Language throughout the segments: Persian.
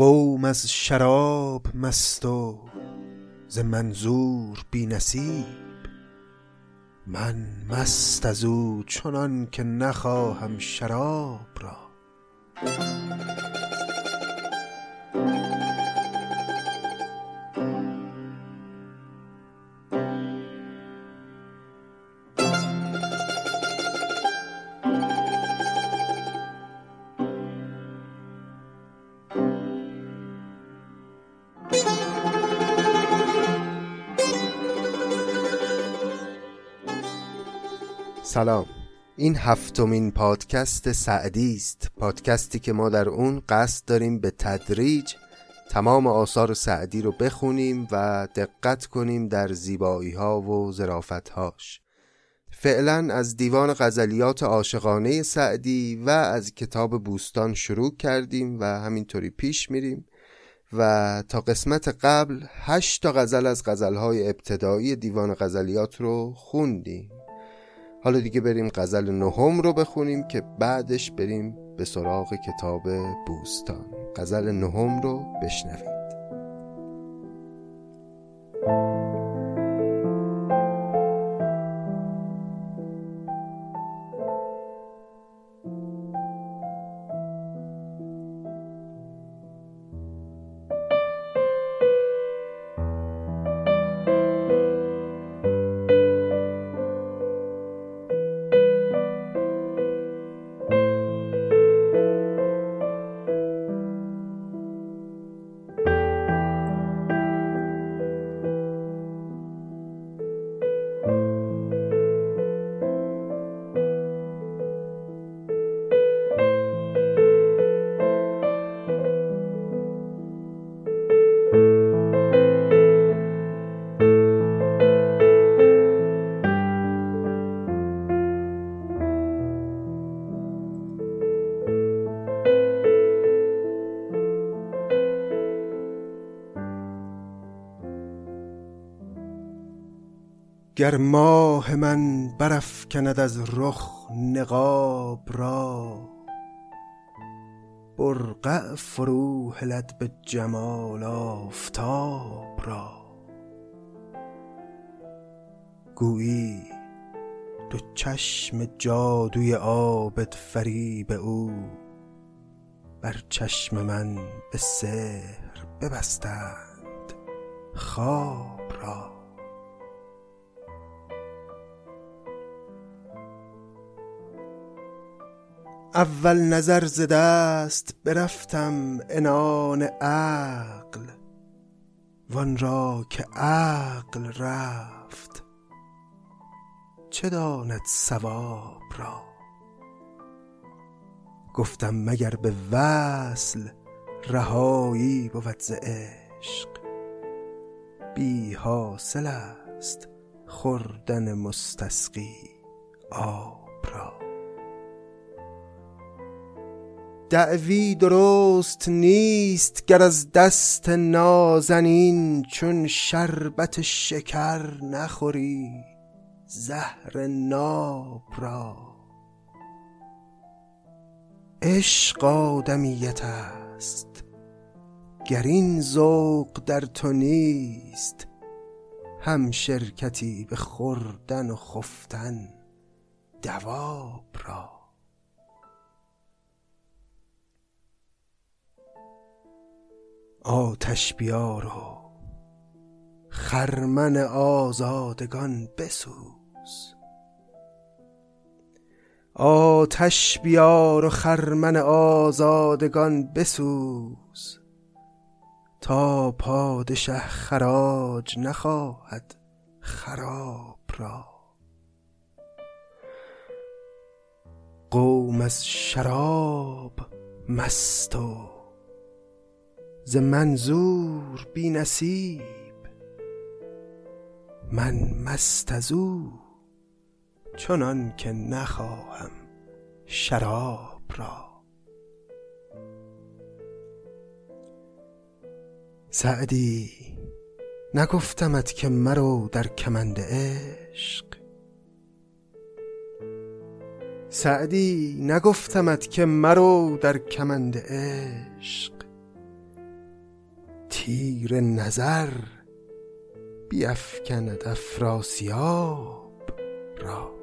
قوم از شراب مست و ز منظور بی نصیب. من مست از او چنان که نخواهم شراب را. این هفتمین پادکست سعدی است. پادکستی که ما در اون قصد داریم به تدریج تمام آثار سعدی رو بخونیم و دقت کنیم در زیبایی ها و ظرافت هاش فعلا از دیوان غزلیات عاشقانه سعدی و از کتاب بوستان شروع کردیم و همینطوری پیش میریم و تا قسمت قبل هشت تا غزل از غزلهای ابتدایی دیوان غزلیات رو خوندیم. حالا دیگه بریم غزل نهم رو بخونیم که بعدش بریم به سراغ کتاب بوستان. غزل نهم رو بشنویم گر ماه من برافکند از رخ نقاب را برقع فرو هلد به جمال آفتاب را. گویی دو چشم جادوی عابد فریب او بر چشم من به سحر ببستند خواب را. اول نظر ز دست برفتم عنان عقل وان را که عقل رفت چه داند صواب را؟ گفتم مگر به وصل رهایی بود ز عشق بی حاصل است خوردن مستسقی آب را. دعوی درست نیست گر از دست نازنین چون شربت شکر نخوری زهر ناب را. عشق آدمیت است گر این ذوق در تو نیست هم شرکتی به خوردن و خفتن دواب را. آتش بیار و خرمن آزادگان بسوز. آتش بیار و خرمن آزادگان بسوز. تا پادشه خراج نخواهد خراب را. قوم از شراب مست و ز منظور بی نصیب من مست از او چنان که نخواهم شراب را. سعدی نگفتمت که مرو در کمند عشق. سعدی نگفتمت که مرو در کمند عشق. تیر نظر بیفکند افراسیاب را.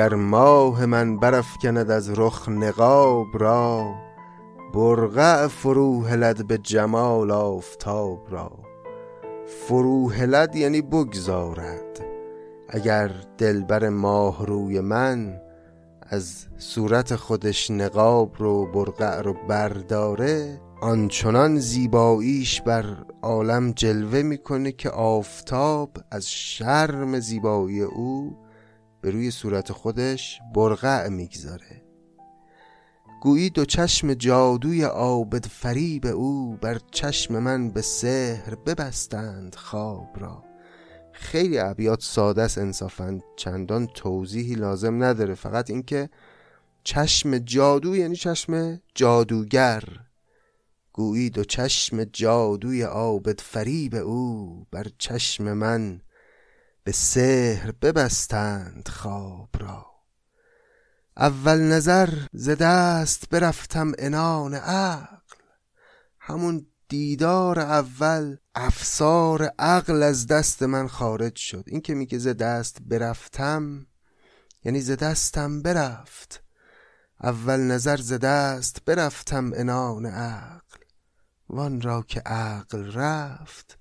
گر ماه من برافکند از رخ نقاب را برقع فرو هلد به جمال آفتاب را. فرو هلد یعنی بگذارد اگر دلبر ماه روی من از صورت خودش نقاب رو برقع رو برداره آنچنان زیباییش بر عالم جلوه می‌کنه که آفتاب از شرم زیبایی او به روی صورت خودش برقع می‌گذاره. گویی دو چشم جادوی عابد فریب او بر چشم من به سحر ببستند خواب را. خیلی ابیات ساده است انصافا چندان توضیحی لازم نداره فقط اینکه چشم جادو یعنی چشم جادوگر. گویی دو چشم جادوی عابد فریب او بر چشم من به سحر ببستند خواب را. اول نظر ز دست برفتم انان عقل. همون دیدار اول افسار عقل از دست من خارج شد. این که میگه ز دست برفتم یعنی ز دستم برفت. اول نظر ز دست برفتم انان عقل. وان را که عقل رفت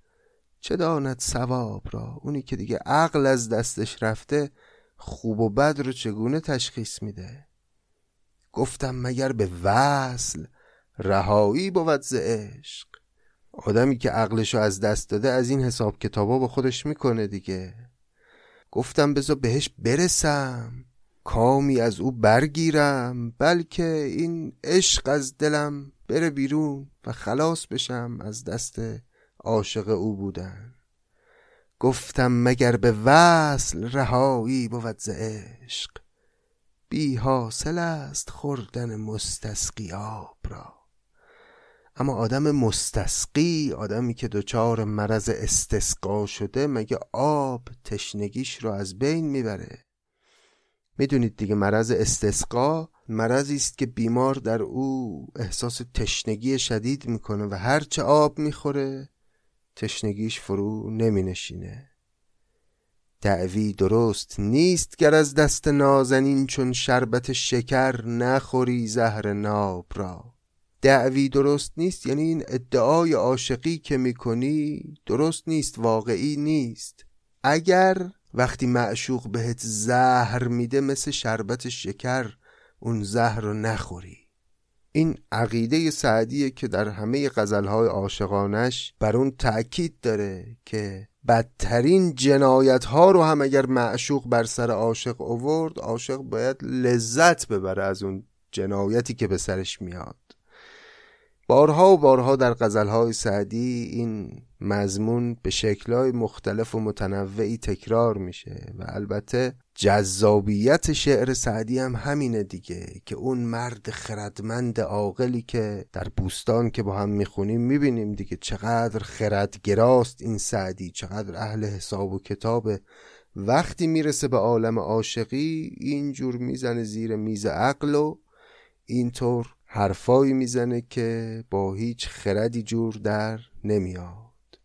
چه داند ثواب را؟ اونی که دیگه عقل از دستش رفته خوب و بد رو چگونه تشخیص میده؟ گفتم مگر به وصل رهایی بود ز عشق؟ آدمی که عقلشو از دست داده از این حساب کتابا با خودش می‌کنه دیگه. گفتم بذار بهش برسم کامی از او برگیرم بلکه این عشق از دلم بره بیرون و خلاص بشم از دست عاشق او بودن. گفتم مگر به وصل رهایی بود ز عشق؟ بی حاصل است خوردن مستسقی آب را. اما آدم مستسقی آدمی که دچار مرض استسقا شده مگه آب تشنگیش رو از بین می‌بره؟ می‌دونید دیگه مرض استسقا مرضی است که بیمار در او احساس تشنگی شدید می‌کنه و هرچه آب می‌خوره تشنگیش فرو نمی نشینه دعوی درست نیست گر از دست نازنین چون شربت شکر نخوری زهر ناب را. دعوی درست نیست یعنی این ادعای عاشقی که می‌کنی درست نیست واقعی نیست. اگر وقتی معشوق بهت زهر میده مثل شربت شکر اون زهر رو نخوری. این عقیده سعدیه که در همه غزلهای عاشقانش بر اون تأکید داره که بدترین جنایت ها رو هم اگر معشوق بر سر عاشق اوورد عاشق باید لذت ببره از اون جنایتی که به سرش میاد. بارها و بارها در غزلهای سعدی این مضمون به شکلهای مختلف و متنوعی تکرار میشه و البته جذابیت شعر سعدی هم همینه دیگه که اون مرد خردمند عاقلی که در بوستان که با هم می‌خونیم می‌بینیم دیگه چقدر خردگراست این سعدی چقدر اهل حساب و کتاب. وقتی می‌رسه به عالم عاشقی اینجور می‌زنه زیر میز عقل و اینطور حرفایی می‌زنه که با هیچ خردی جور در نمیاد.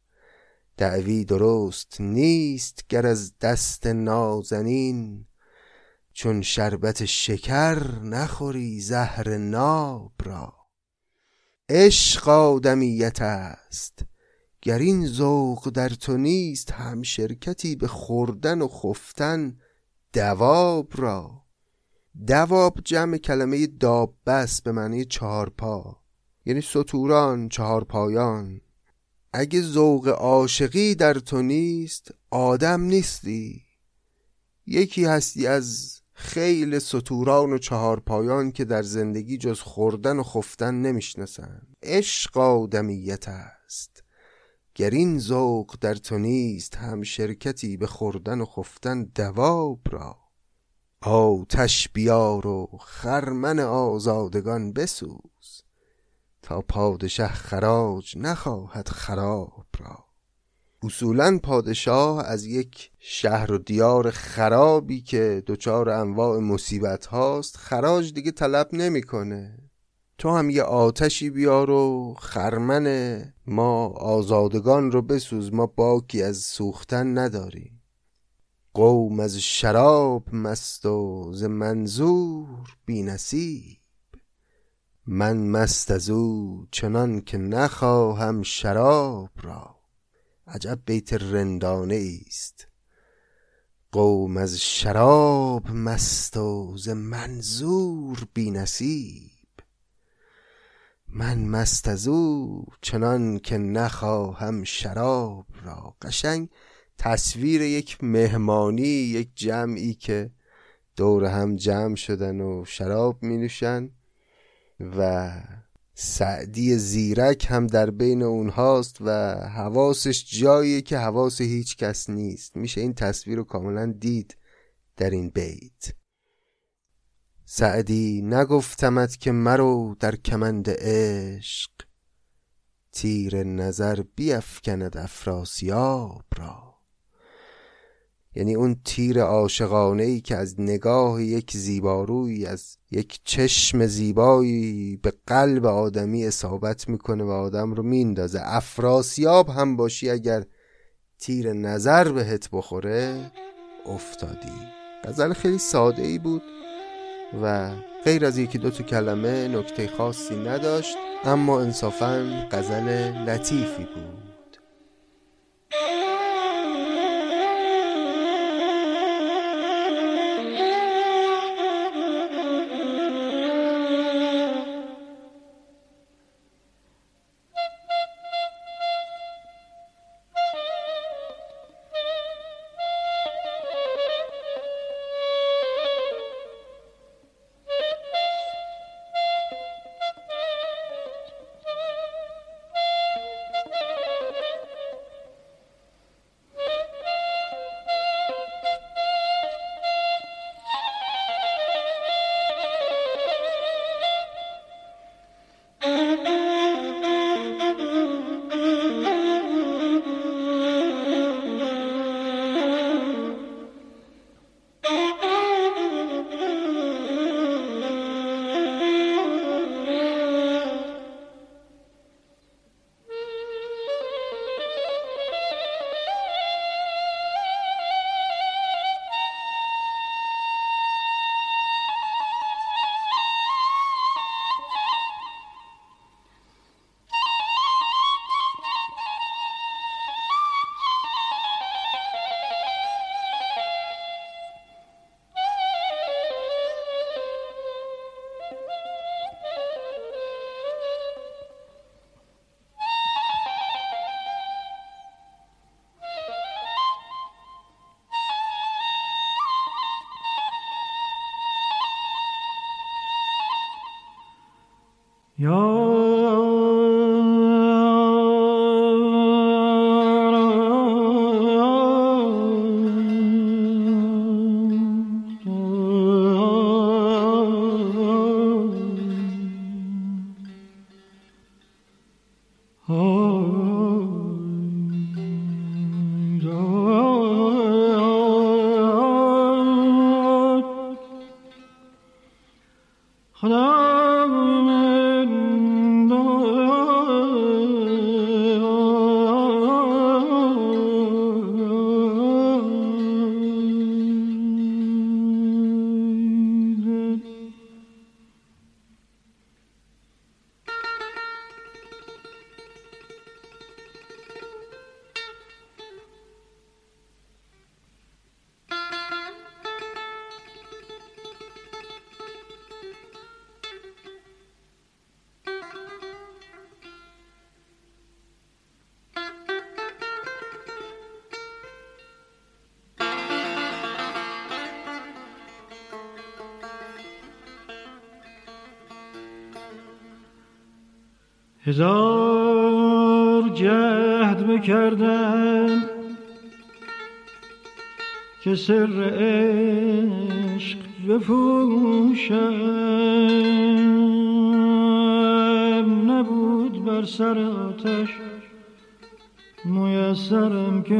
دعوی درست نیست گر از دست نازنین چون شربت شکر نخوری زهر ناب را. عشق آدمیت است گر این ذوق در تو نیست هم شرکتی به خوردن و خفتن دواب را. دواب جمع کلمه دابس به معنی چهار پا یعنی سطوران چهار پایان اگه ذوق عاشقی در تو نیست آدم نیستی. یکی هستی از خیل سطوران و چهار پایان که در زندگی جز خوردن و خفتن نمی‌شناسن. عشق آدمیت است. گر این ذوق در تو نیست هم شرکتی به خوردن و خفتن دواب را. آتش بیار و خرمن آزادگان بسوز تا پادشه خراج نخواهد خراب را. اصولا پادشاه از یک شهر و دیار خرابی که دچار انواع مصیبت هاست خراج دیگه طلب نمی‌کنه. تو هم یه آتشی بیار و خرمن ما آزادگان رو بسوز ما باکی از سوختن نداریم. قوم از شراب مست و ز منظور بی نصیب. من مست از او چنان که نخواهم شراب را. عجب بیت رندانه است قوم از شراب مست و ز منظور بی نصیب. من مست از او چنان که نخواهم شراب را. قشنگ تصویر یک مهمانی یک جمعی که دور هم جمع شدن و شراب می نوشن و سعدی زیرک هم در بین اونهاست و حواسش جایی که حواس هیچ کس نیست. میشه این تصویر رو کاملا دید در این بیت. سعدی نگفتمت که مرو در کمند عشق تیر نظر بیفکند افراسیاب را. یعنی اون تیر عاشقانه ای که از نگاه یک زیباروی از یک چشم زیبایی به قلب آدمی اصابت می‌کنه و آدم رو میندازه. افراسیاب هم باشی اگر تیر نظر بهت بخوره افتادی. غزل خیلی ساده ای بود و غیر از یکی دو تا کلمه نکته خاصی نداشت اما انصافا غزل لطیفی بود. Ja, هزار جهد بکردم که سر عشق بفوشم نبود بر سر آتش میسرم که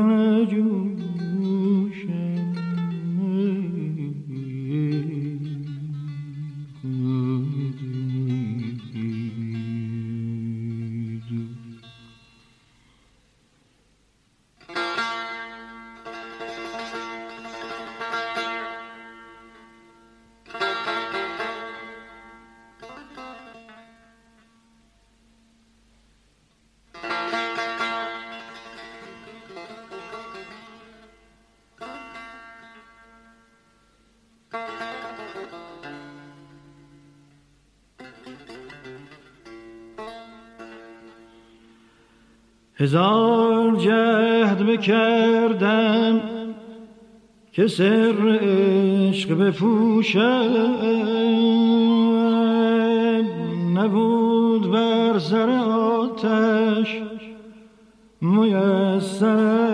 هزار جهد بکردم که سر عشق بپوشم. نبود بر سر آتش میسرم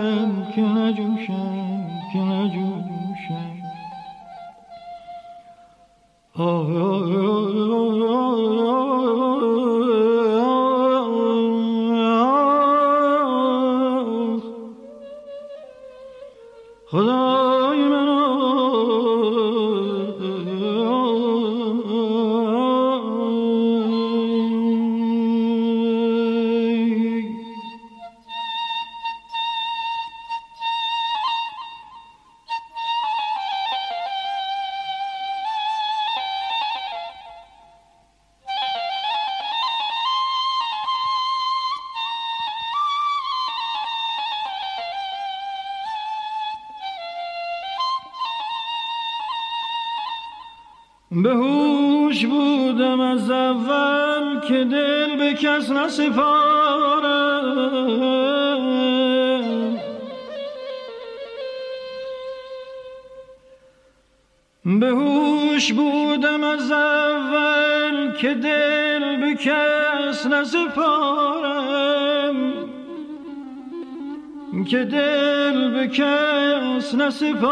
دل به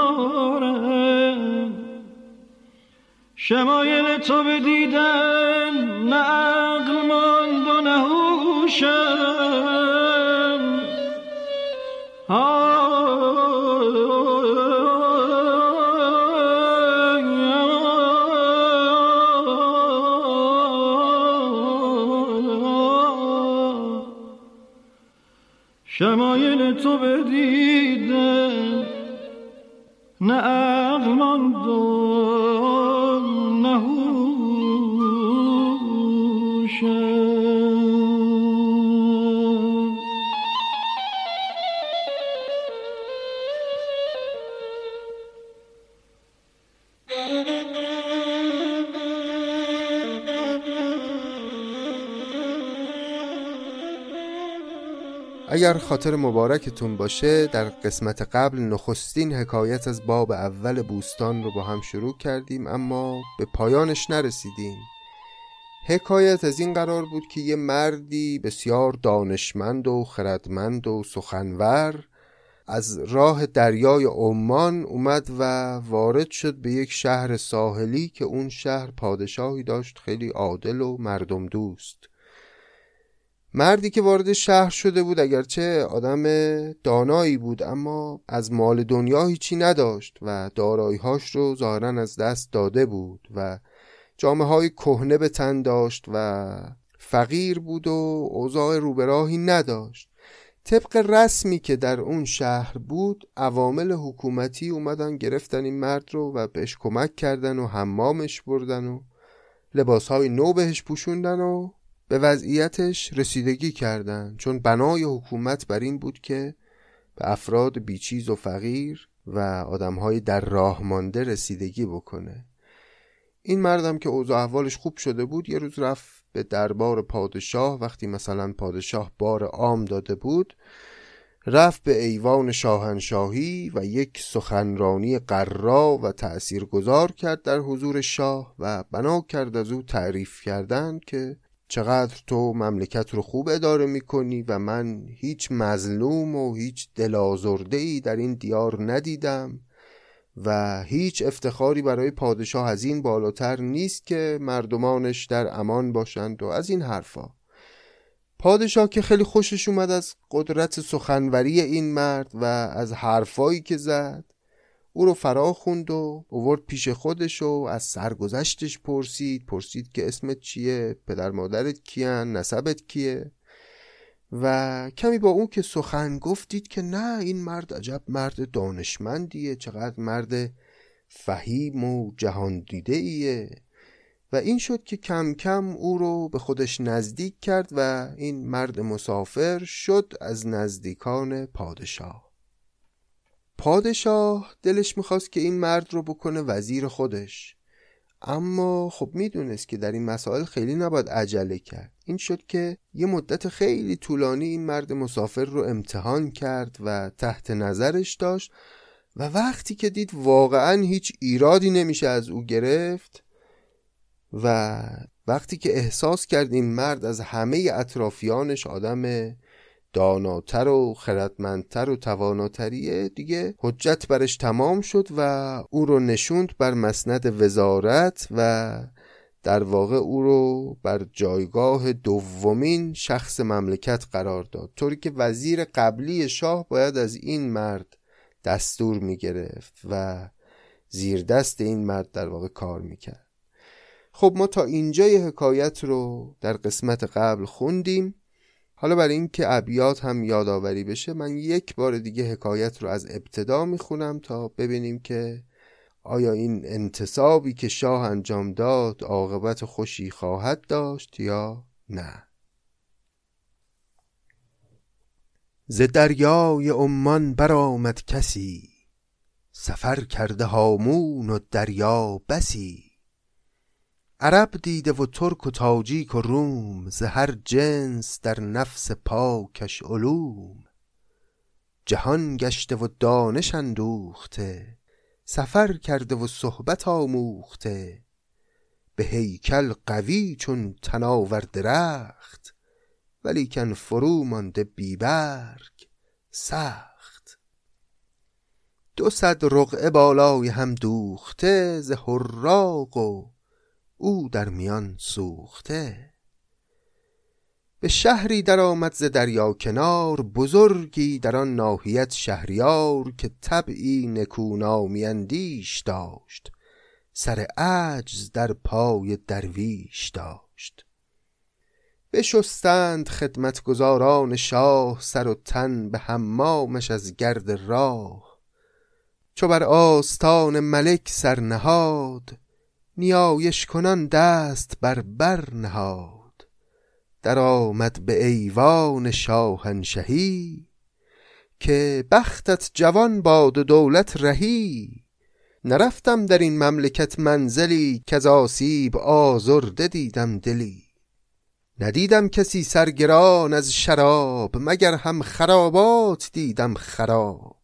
اگر خاطر مبارکتون باشه در قسمت قبل نخستین حکایت از باب اول بوستان رو با هم شروع کردیم اما به پایانش نرسیدیم. حکایت از این قرار بود که یه مردی بسیار دانشمند و خردمند و سخنور از راه دریای عمان اومد و وارد شد به یک شهر ساحلی که اون شهر پادشاهی داشت خیلی عادل و مردم دوست. مردی که وارد شهر شده بود اگرچه آدم دانایی بود اما از مال دنیا هیچی نداشت و داراییهاش رو ظاهرا از دست داده بود و جامعه های کهنه به تن داشت و فقیر بود و اوضاع روبراهی نداشت. طبق رسمی که در اون شهر بود عوامل حکومتی اومدن گرفتن این مرد رو و بهش کمک کردن و حمامش بردن و لباسهای نو بهش پوشوندن و به وضعیتش رسیدگی کردند چون بنای حکومت بر این بود که به افراد بیچیز و فقیر و آدمهای در راه مانده رسیدگی بکنه. این مردم که اوضاع احوالش خوب شده بود یه روز رفت به دربار پادشاه. وقتی مثلا پادشاه بار عام داده بود رفت به ایوان شاهنشاهی و یک سخنرانی قرا و تأثیر گذار کرد در حضور شاه و بنا کرد از او تعریف کردن که چقدر تو مملکت رو خوب اداره می‌کنی و من هیچ مظلوم و هیچ دلازرده ای در این دیار ندیدم و هیچ افتخاری برای پادشاه از این بالاتر نیست که مردمانش در امان باشند و از این حرفا. پادشاه که خیلی خوشش اومد از قدرت سخنوری این مرد و از حرفایی که زد او رو فرا خوند و اوورد پیش خودش و از سرگذشتش پرسید پرسید که اسمت چیه پدر مادرت کیان نسبت کیه؟ و کمی با اون که سخن گفتید که نه این مرد عجب مرد دانشمندیه چقدر مرد فهیم و جهان دیده ایه و این شد که کم کم او رو به خودش نزدیک کرد و این مرد مسافر شد از نزدیکان پادشاه. پادشاه دلش می‌خواست که این مرد رو بکنه وزیر خودش. اما خب می‌دونست که در این مسائل خیلی نباید عجله کرد. این شد که یه مدت خیلی طولانی این مرد مسافر رو امتحان کرد و تحت نظرش داشت و وقتی که دید واقعا هیچ ایرادی نمیشه از او گرفت و وقتی که احساس کرد این مرد از همه اطرافیانش آدم داناتر و خردمندتر و تواناتریه. دیگه حجت برش تمام شد و او رو نشوند بر مسند وزارت و در واقع او رو بر جایگاه دومین شخص مملکت قرار داد. طوری که وزیر قبلی شاه باید از این مرد دستور می گرفت و زیر دست این مرد در واقع کار می‌کرد. خب ما تا اینجای حکایت رو در قسمت قبل خوندیم. حالا برای اینکه ابیات هم یادآوری بشه من یک بار دیگه حکایت رو از ابتدا می‌خونم تا ببینیم که آیا این انتصابی که شاه انجام داد عاقبت خوشی خواهد داشت یا نه. ز دریای عمان برآمد کسی سفر کرده هامون و دریا بسی. عرب دیده و ترک و تاجیک و روم ز هر جنس در نفس پاکش علوم. جهان گشته و دانش اندوخته سفر کرده و صحبت آموخته. به هیکل قوی چون تناور درخت ولیکن فرو مانده بی برگ سخت. دو صد رقعه بالای هم دوخته ز حراق و او در میان سوخته. به شهری در آمد ز دریا کنار بزرگی در آن ناحیت شهریار که طبعی نکونامی اندیش داشت. سر عجز در پای درویش داشت. بشستند خدمتگزاران شاه سر و تن به حمامش از گرد راه. چو بر آستان ملک سر نهاد نیایش کنان دست بر بر نهاد. در آمد به ایوان شاهنشهی که بختت جوان باد و دولت رهی. نرفتم در این مملکت منزلی که آسیب آزرده دیدم دلی. ندیدم کسی سرگران از شراب مگر هم خرابات دیدم خراب.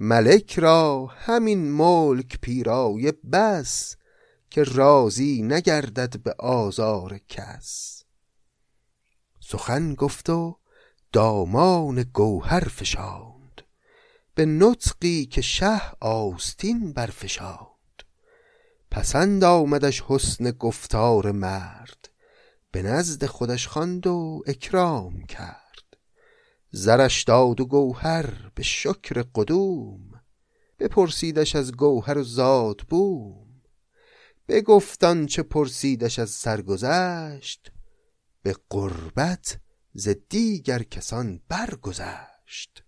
ملک را همین ملک پیرای بس که راضی نگردد به آزار کس. سخن گفت و دامان گوهر فشاند به نطقی که شه آستین برفشاند. پسند آمدش حسن گفتار مرد به نزد خودش خواند و اکرام کرد. زرش داد و گوهر به شکر قدوم بپرسیدش از گوهر و زاد بوم. بگفتان چه پرسیدش از سرگذشت به قربت ز دیگر کسان برگذشت.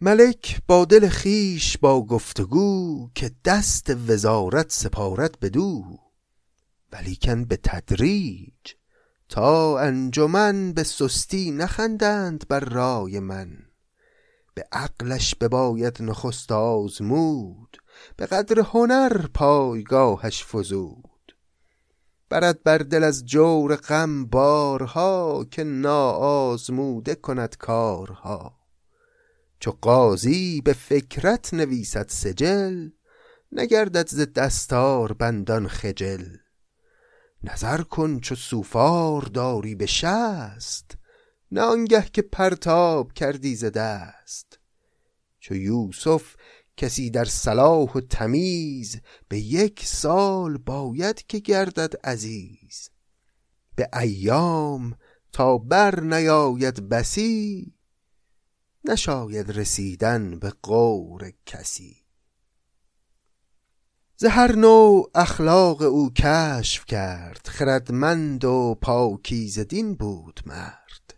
ملک با دل خیش با گفتگو که دست وزارت سپارت بدو ولیکن به تدریج تا انجمن به سستی نخندند بر رای من. به عقلش بباید نخست آزمود به قدر هنر پایگاهش فزود. برد بر دل از جور غم بارها که ناآزموده کند کارها. چو قاضی به فکرت نویسد سجل نگردد ز دستار بندان خجل. نظر کن چو سوفار داری به شست نه آنگه که پرتاب کردی ز دست. چو یوسف کسی در صلاح و تمیز به یک سال باید که گردد عزیز. به ایام تا بر نیاید بسی نشاید رسیدن به قور کسی. ز هر نوع اخلاق او کشف کرد خردمند و پاکیزه دین بود مرد.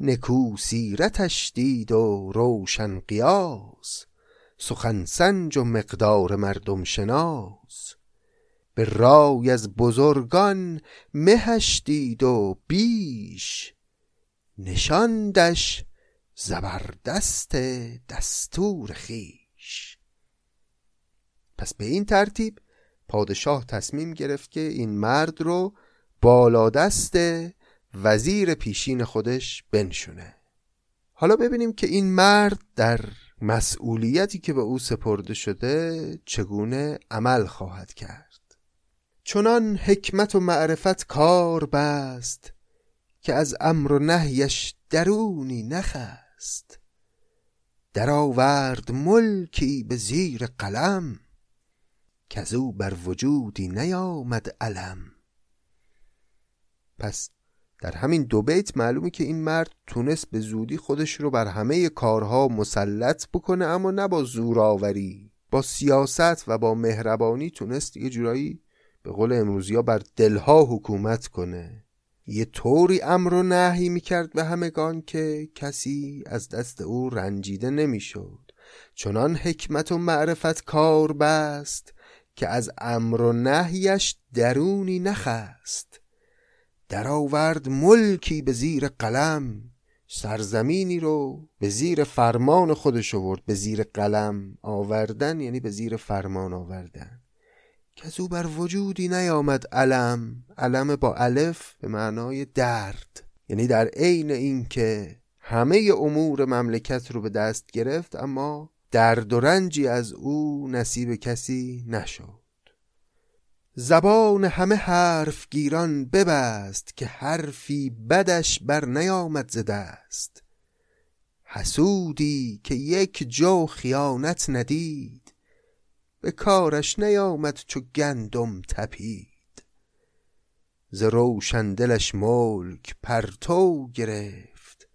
نکو سیرتش دید و روشن قیاس سخن سنج و مقدار مردم شناس. به رای از بزرگان مهش دید و بیش نشاندش زبردست دستور خویش پس به این ترتیب پادشاه تصمیم گرفت که این مرد رو بالادست وزیر پیشین خودش بنشونه. حالا ببینیم که این مرد در مسئولیتی که به او سپرده شده چگونه عمل خواهد کرد. چنان حکمت و معرفت کار بست که از امر و نهیش درونی نخست. درآورد ملکی به زیر قلم. که او بر وجودی نیامد علم. پس در همین دو بیت معلومه که این مرد تونست به زودی خودش رو بر همه کارها مسلط بکنه اما نه با زورآوری با سیاست و با مهربانی تونست یه جورایی به قول امروزی ها بر دلها حکومت کنه. یه طوری امر و نهی می‌کرد به همگان که کسی از دست او رنجیده نمی‌شد. چنان حکمت و معرفت کار بست که از امر و نهیش درونی نخست. درآورد ملکی به زیر قلم سرزمینی رو به زیر فرمان خودش آورد به زیر قلم آوردن یعنی به زیر فرمان آوردن. که او بر وجودی نیامد علم علم با الف به معنای درد. یعنی در عین اینکه همه امور مملکت رو به دست گرفت اما درد و رنجی از او نصیب کسی نشد. زبان همه حرف گیران ببست که حرفی بدش بر نیامد ز دست. حسودی که یک جو خیانت ندید به کارش نیامد چو گندم تپید. ز روشن دلش ملک پرتو گرفت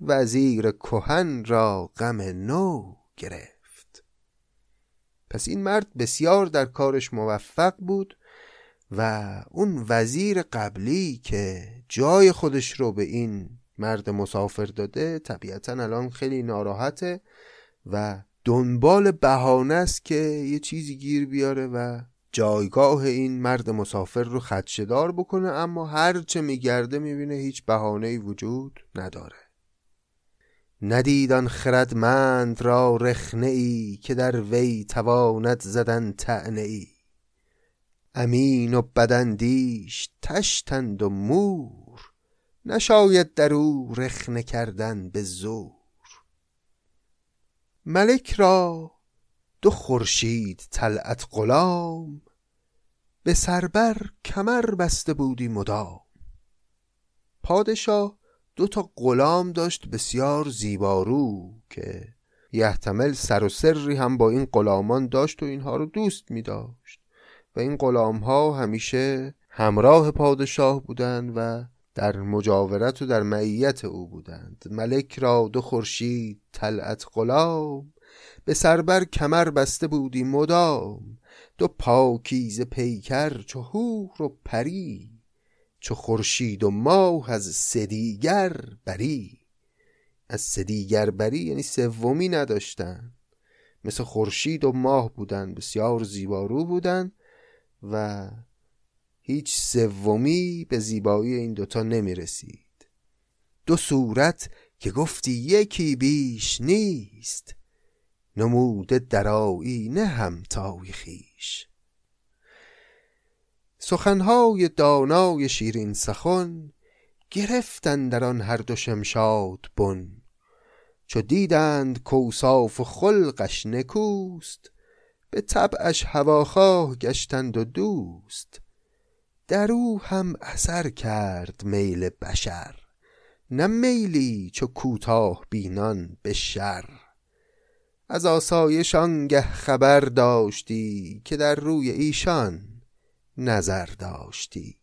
وزیر کهن را غم نو گرفت. پس این مرد بسیار در کارش موفق بود و اون وزیر قبلی که جای خودش رو به این مرد مسافر داده طبیعتا الان خیلی ناراحته و دنبال بهانه است که یه چیزی گیر بیاره و جایگاه این مرد مسافر رو خدشدار بکنه اما هرچه میگرده می‌بینه هیچ بهانه‌ای وجود نداره. ندیدان خردمند را رخنه ای که در وی تواند زدن تعنه ای امین و بدندیش تشتند و مور نشاید در او رخنه کردن به زور. ملک را دو خورشید طلعت غلام به سربر کمر بسته بودی مدام. پادشاه دو تا غلام داشت بسیار زیبارو که یحتمل سر و سری هم با این غلامان داشت و اینها رو دوست می داشت. و این غلام ها همیشه همراه پادشاه بودند و در مجاورت و در معیت او بودند. ملک را دو خورشید طلعت غلام به سربر کمر بسته بودی مدام. دو پاکیز پیکر چو هور و پری. چو خورشید و ماه از سدیگر بری. از سدیگر بری یعنی سومی نداشتن. مثل خورشید و ماه بودن بسیار زیبارو بودن و هیچ سومی به زیبایی این دوتا نمی رسید دو صورت که گفتی یکی بیش نیست. نموده در نه همتای خیش. سخنهای دانای شیرین سخن گرفتن در آن هر دو شمشاد بن. چو دیدند کوصاف و خلقش نکوست به طبعش هواخواه گشتند و دوست. در او هم اثر کرد میل بشر نه میلی چو کوتاه بینان به شر. از آسایش آنگه خبر داشتی که در روی ایشان نظر داشتی.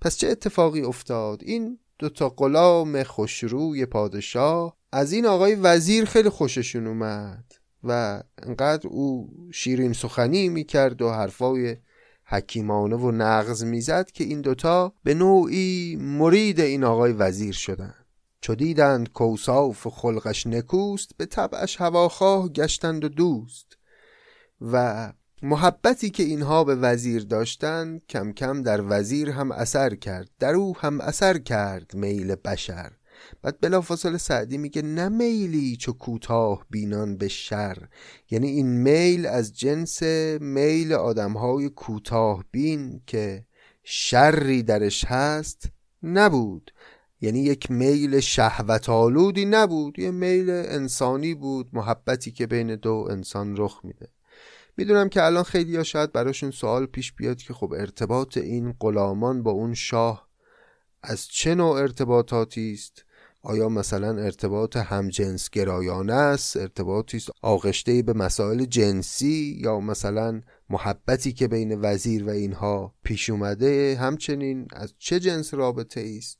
پس چه اتفاقی افتاد؟ این دوتا غلام خوشروی پادشاه از این آقای وزیر خیلی خوششون اومد و انقدر او شیرین سخنی می‌کرد و حرفای حکیمانه و نغز می‌زد که این دوتا به نوعی مرید این آقای وزیر شدند چو دیدند کوساف و خلقش نکوست به طبعش هواخواه گشتند و دوست و محبتی که اینها به وزیر داشتند کم کم در وزیر هم اثر کرد در او هم اثر کرد میل بشر. بعد بلافاصله سعدی میگه نه میلی چو کوتاه بینان به شر. یعنی این میل از جنس میل آدمهای کوتاه بین که شری درش هست نبود. یعنی یک میل شهوت آلودی نبود یه میل انسانی بود محبتی که بین دو انسان رخ میده. می‌دونم که الان خیلی ها شاید براشون سوال پیش بیاد که خب ارتباط این غلامان با اون شاه از چه نوع ارتباطاتی است؟ آیا مثلا ارتباط همجنس گرایانه است؟ ارتباطی است آغشته به مسائل جنسی یا مثلا محبتی که بین وزیر و اینها پیش اومده همچنین از چه جنس رابطه است؟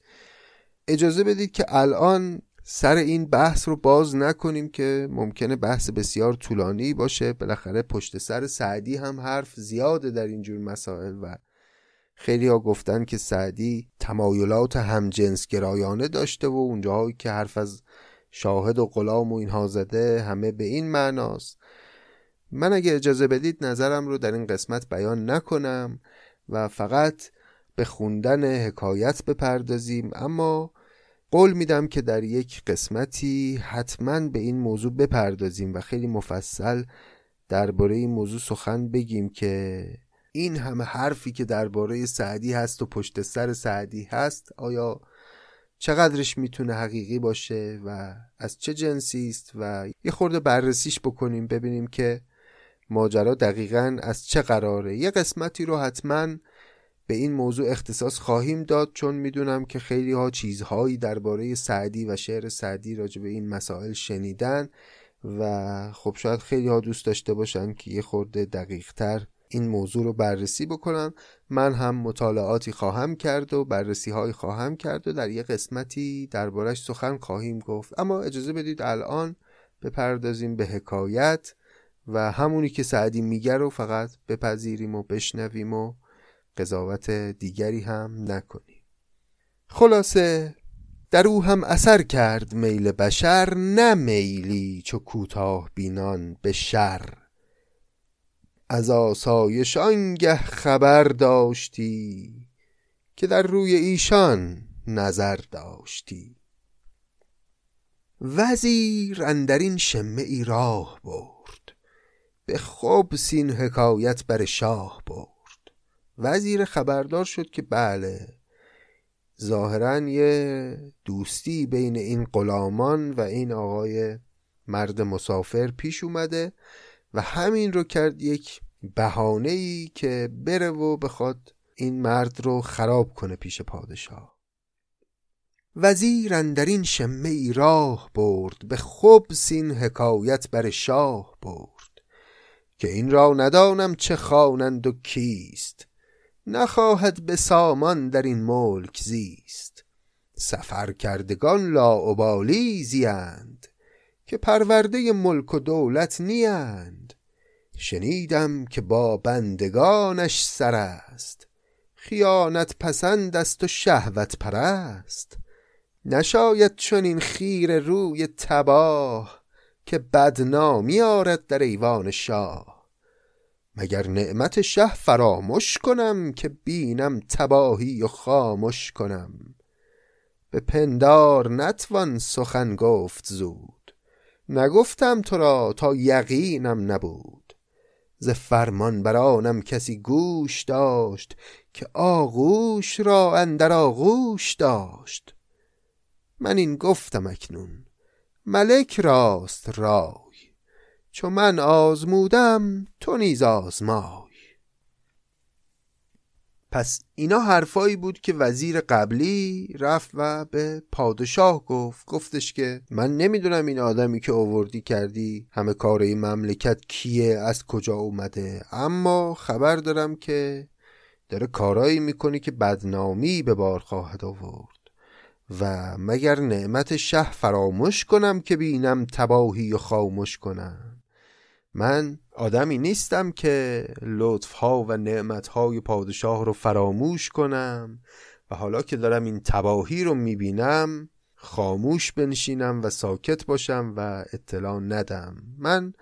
اجازه بدید که الان سر این بحث رو باز نکنیم که ممکنه بحث بسیار طولانی باشه. بالاخره پشت سر سعدی هم حرف زیاده در اینجور مسائل و خیلی ها گفتن که سعدی تمایلات همجنس گرایانه داشته و اونجاهایی که حرف از شاهد و غلام و اینها زده همه به این معناست. من اگه اجازه بدید نظرم رو در این قسمت بیان نکنم و فقط به خوندن حکایت بپردازیم. اما قول میدم که در یک قسمتی حتما به این موضوع بپردازیم و خیلی مفصل درباره این موضوع سخن بگیم که این همه حرفی که درباره سعدی هست و پشت سر سعدی هست آیا چقدرش می‌تونه حقیقی باشه و از چه جنسی است و یه خورده بررسیش بکنیم ببینیم که ماجرا دقیقا از چه قراره. یه قسمتی رو حتما به این موضوع اختصاص خواهیم داد چون می‌دونم که خیلی ها چیزهایی درباره سعدی و شعر سعدی راجع به این مسائل شنیدن و خب شاید خیلی ها دوست داشته باشن که یه خورده دقیق تر این موضوع رو بررسی بکنم من هم مطالعاتی خواهم کرد و بررسی های خواهم کرد و در یه قسمتی دربارش سخن خواهیم گفت. اما اجازه بدید الان بپردازیم به حکایت و همونی که سعدی میگه رو فقط بپذیریم و بشنویم و قضاوت دیگری هم نکنیم خلاصه در او هم اثر کرد میل بشر نه میلی چو کوتاه بینان به شر. از آسایش آنگه خبر داشتی که در روی ایشان نظر داشتی. وزیر اندرین شمه ای راه برد به خوب سین حکایت بر شاه برد. وزیر خبردار شد که بله ظاهرا یه دوستی بین این غلامان و این آقای مرد مسافر پیش اومده و همین رو کرد یک بهانه ای که بره و بخواد این مرد رو خراب کنه پیش پادشاه. وزیر در این شمه ای راه برد به خوب سین حکایت بر شاه برد که این را ندانم چه خوانند و کیست. نخواهد به سامان در این ملک زیست. سفر کردگان لاعبالی زیند که پرورده ملک و دولت نیند. شنیدم که با بندگانش سر است. خیانت پسند است و شهوت پرست. نشاید چنین خیر روی تباه که بدنامی آرد در ایوان شاه. مگر نعمت شه فراموش کنم که بینم تباهی و خاموش کنم؟ به پندار نتوان سخن گفت زود. نگفتم تو را تا یقینم نبود. ز فرمان برانم کسی گوش داشت که آغوش را اندر آغوش داشت. من این گفتم اکنون. ملک راست رای چو من آزمودم تو نیز آزمای. پس اینا حرفایی بود که وزیر قبلی رفت و به پادشاه گفت. گفتش که من نمی‌دونم این آدمی که آوردی کردی همه کار مملکت کیه از کجا اومده. اما خبر دارم که داره کارایی می‌کنی که بدنامی به بار خواهد آورد. و مگر نعمت شه فراموش کنم که بینم تباهی و خاموش کنم؟ من آدمی نیستم که لطفها و نعمتهای پادشاه رو فراموش کنم و حالا که دارم این تباهی رو می‌بینم خاموش بنشینم و ساکت باشم و اطلاع ندم. من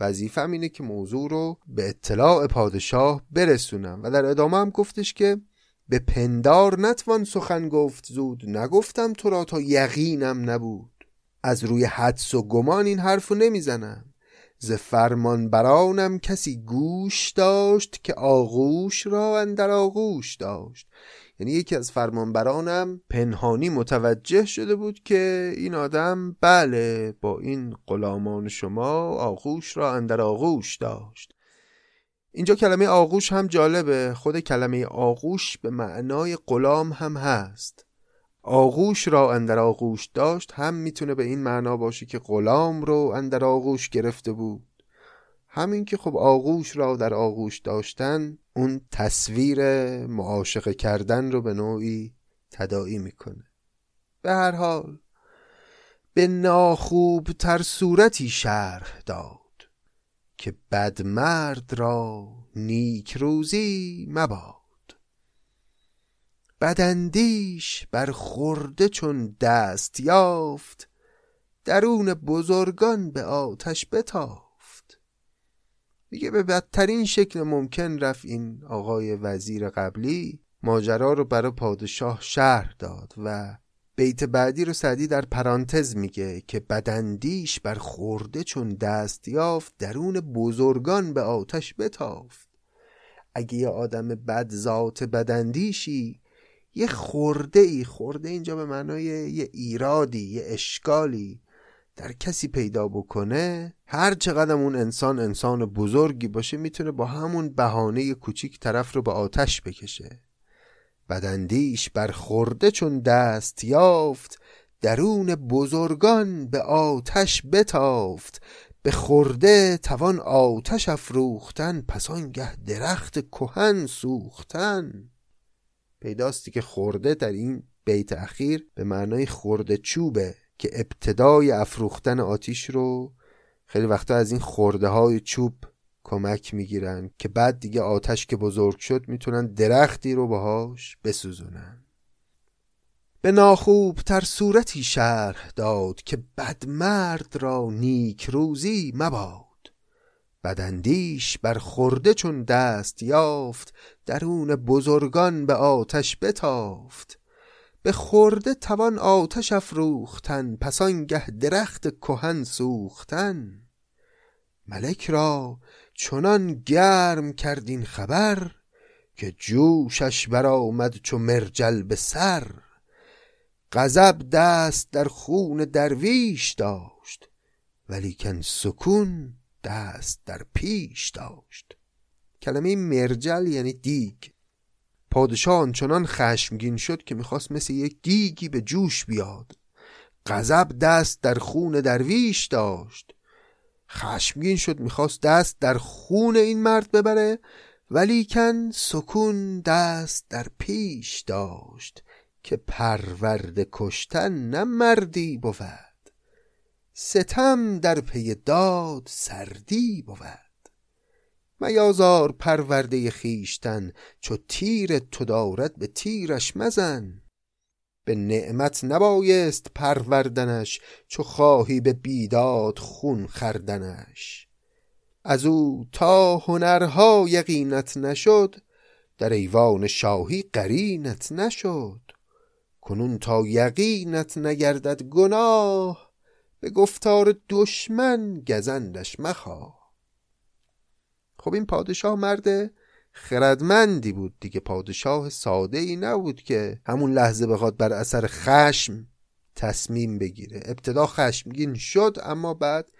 وظیفم اینه که موضوع رو به اطلاع پادشاه برسونم و در ادامه هم گفتش که به پندار نتوان سخن گفت زود نگفتم تو را تا یقینم نبود. از روی حدس و گمان این حرفو نمی‌زنم. ز فرمان برانم کسی گوش داشت که آغوش را اندر آغوش داشت. یعنی یکی از فرمانبرانم پنهانی متوجه شده بود که این آدم بله با این غلامان شما آغوش را اندر آغوش داشت. اینجا کلمه آغوش هم جالبه خود کلمه آغوش به معنای غلام هم هست. آغوش را اندر آغوش داشت هم می‌تونه به این معنا باشه که غلام رو اندر آغوش گرفته بود. همین که خب آغوش را در آغوش داشتن اون تصویر معاشقه کردن رو به نوعی تداعی می‌کنه. به هر حال به ناخوب تر صورتی شرح داد که بدمرد را نیک روزی مباد. بدندیش بر خورده چون دست یافت درون بزرگان به آتش بتافت. میگه به بدترین شکل ممکن رفت این آقای وزیر قبلی ماجرا رو برای پادشاه شهر داد و بیت بعدی رو سعدی در پرانتز میگه که بدندیش بر خورده چون دست یافت درون بزرگان به آتش بتافت. اگه یه آدم بد ذات بدندیشی یه خورده ای خورده اینجا به معنای یه ایرادی یه اشکالی در کسی پیدا بکنه هر چقدر اون انسان انسان بزرگی باشه می‌تونه با همون بهانه کوچیک طرف رو به آتش بکشه. بدندیش بر خورده چون دست یافت درون بزرگان به آتش بتافت. به خورده توان آتش افروختن پس آنگه درخت کهن سوختن. پیداستی که خورده در این بیت اخیر به معنای خورده چوبه که ابتدای افروختن آتیش رو خیلی وقتا از این خورده های چوب کمک می‌گیرن که بعد دیگه آتش که بزرگ شد می‌تونن درختی رو باهاش بسوزونن. به ناخوب تر صورتی شرح داد که بدمرد را نیک روزی مباد. بدندیش بر خورده چون دست یافت درون بزرگان به آتش بتافت. به خورده توان آتش افروختن پس آنگه درخت کهن سوختن. ملک را چنان گرم کردین خبر که جوشش برآمد چو مرجل به سر. غضب دست در خون درویش داشت ولیکن سکون دست در پیش داشت. کلمه مرجل یعنی دیگ. پادشاه چنان خشمگین شد که می‌خواست مثل یک دیگی به جوش بیاد. غضب دست در خون درویش داشت. خشمگین شد می‌خواست دست در خون این مرد ببره ولیکن سکون دست در پیش داشت که پرورد کشتن نه مردی بود. ستم در پی داد سردی بود. میازار پرورده خیشتن چو تیر تو دارد به تیرش مزن. به نعمت نبایست پروردنش چو خواهی به بیداد خون خردنش از او تا هنرها یقینت نشد در ایوان شاهی قرینت نشد. کنون تا یقینت نگردد گناه به گفتار دشمن گزندش مخواه. خب این پادشاه مرده خردمندی بود دیگه پادشاه ساده ای نبود که همون لحظه بخواد بر اثر خشم تصمیم بگیره. ابتدا خشمگین شد اما بعد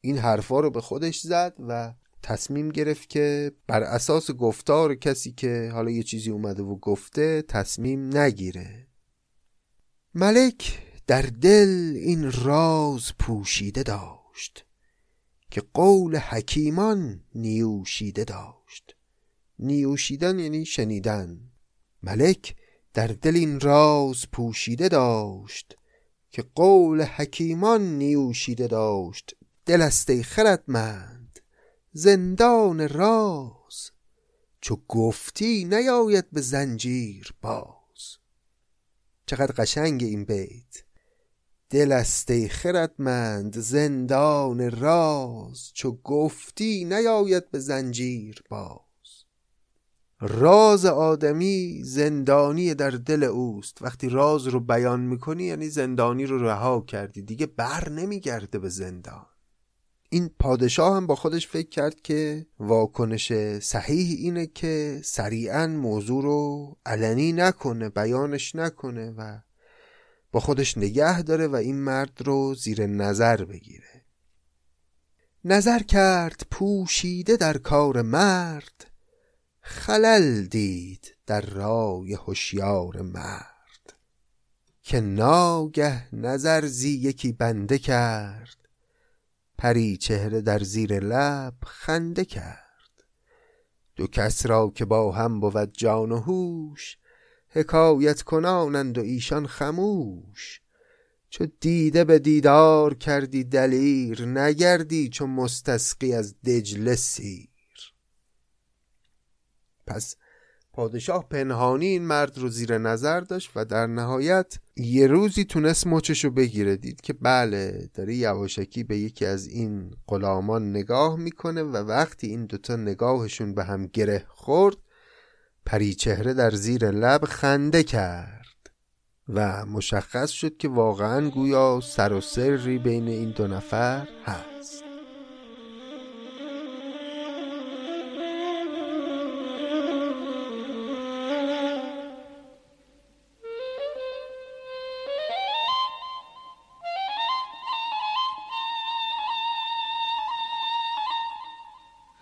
این حرفا رو به خودش زد و تصمیم گرفت که بر اساس گفتار کسی که حالا یه چیزی اومده و گفته تصمیم نگیره. ملک در دل این راز پوشیده داشت که قول حکیمان نیوشیده داشت. نیوشیدن یعنی شنیدن. ملک در دل این راز پوشیده داشت که قول حکیمان نیوشیده داشت. دل است خردمند زندان راز. چو گفتی نیاید به زنجیر باز. چقدر قشنگ این بیت. دل است خردمند زندان راز چو گفتی نیاید به زنجیر باز. راز آدمی زندانی در دل اوست. وقتی راز رو بیان می‌کنی یعنی زندانی رو رها کردی. دیگه بر نمیگرده به زندان. این پادشاه هم با خودش فکر کرد که واکنش صحیح اینه که سریعا موضوع رو علنی نکنه بیانش نکنه و با خودش نگه داره و این مرد رو زیر نظر بگیره. نظر کرد پوشیده در کار مرد خلل دید در رای هوشیار مرد. که ناگه نظر زی یکی بنده کرد پری چهره در زیر لب خنده کرد. دو کس را که با هم بود جان و هوش حکایت کنانند و ایشان خموش. چو دیده به دیدار کردی دلیر نگردی چو مستسقی از دجله سیر. پس پادشاه پنهانی این مرد رو زیر نظر داشت و در نهایت یه روزی تونست مچشو بگیره دید که بله داره یواشکی به یکی از این غلامان نگاه می‌کنه و وقتی این دوتا نگاهشون به هم گره خورد پری چهره در زیر لب خنده کرد و مشخص شد که واقعا گویا سر و سری بین این دو نفر هست.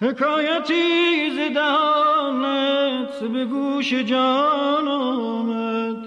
حکایتی ز دهانت به گوش جان آمد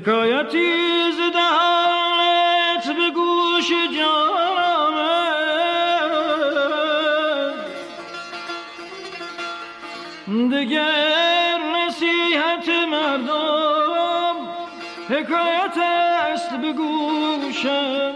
حکایتی ز دهانت به گوش جان آمد دگر نصیحت مردم حکایت است به گوشم.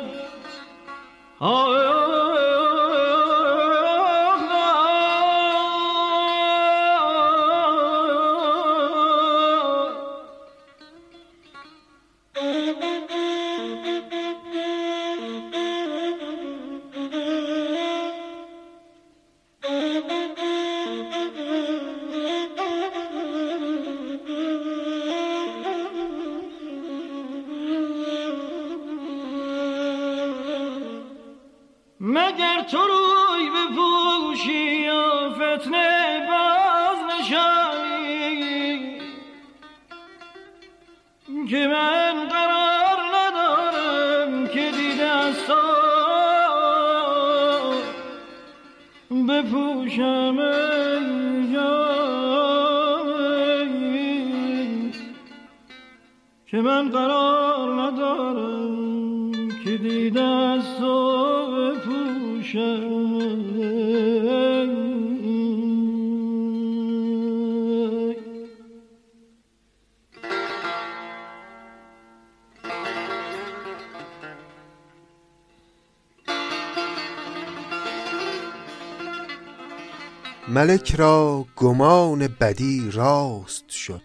ملک را گمان بدی راست شد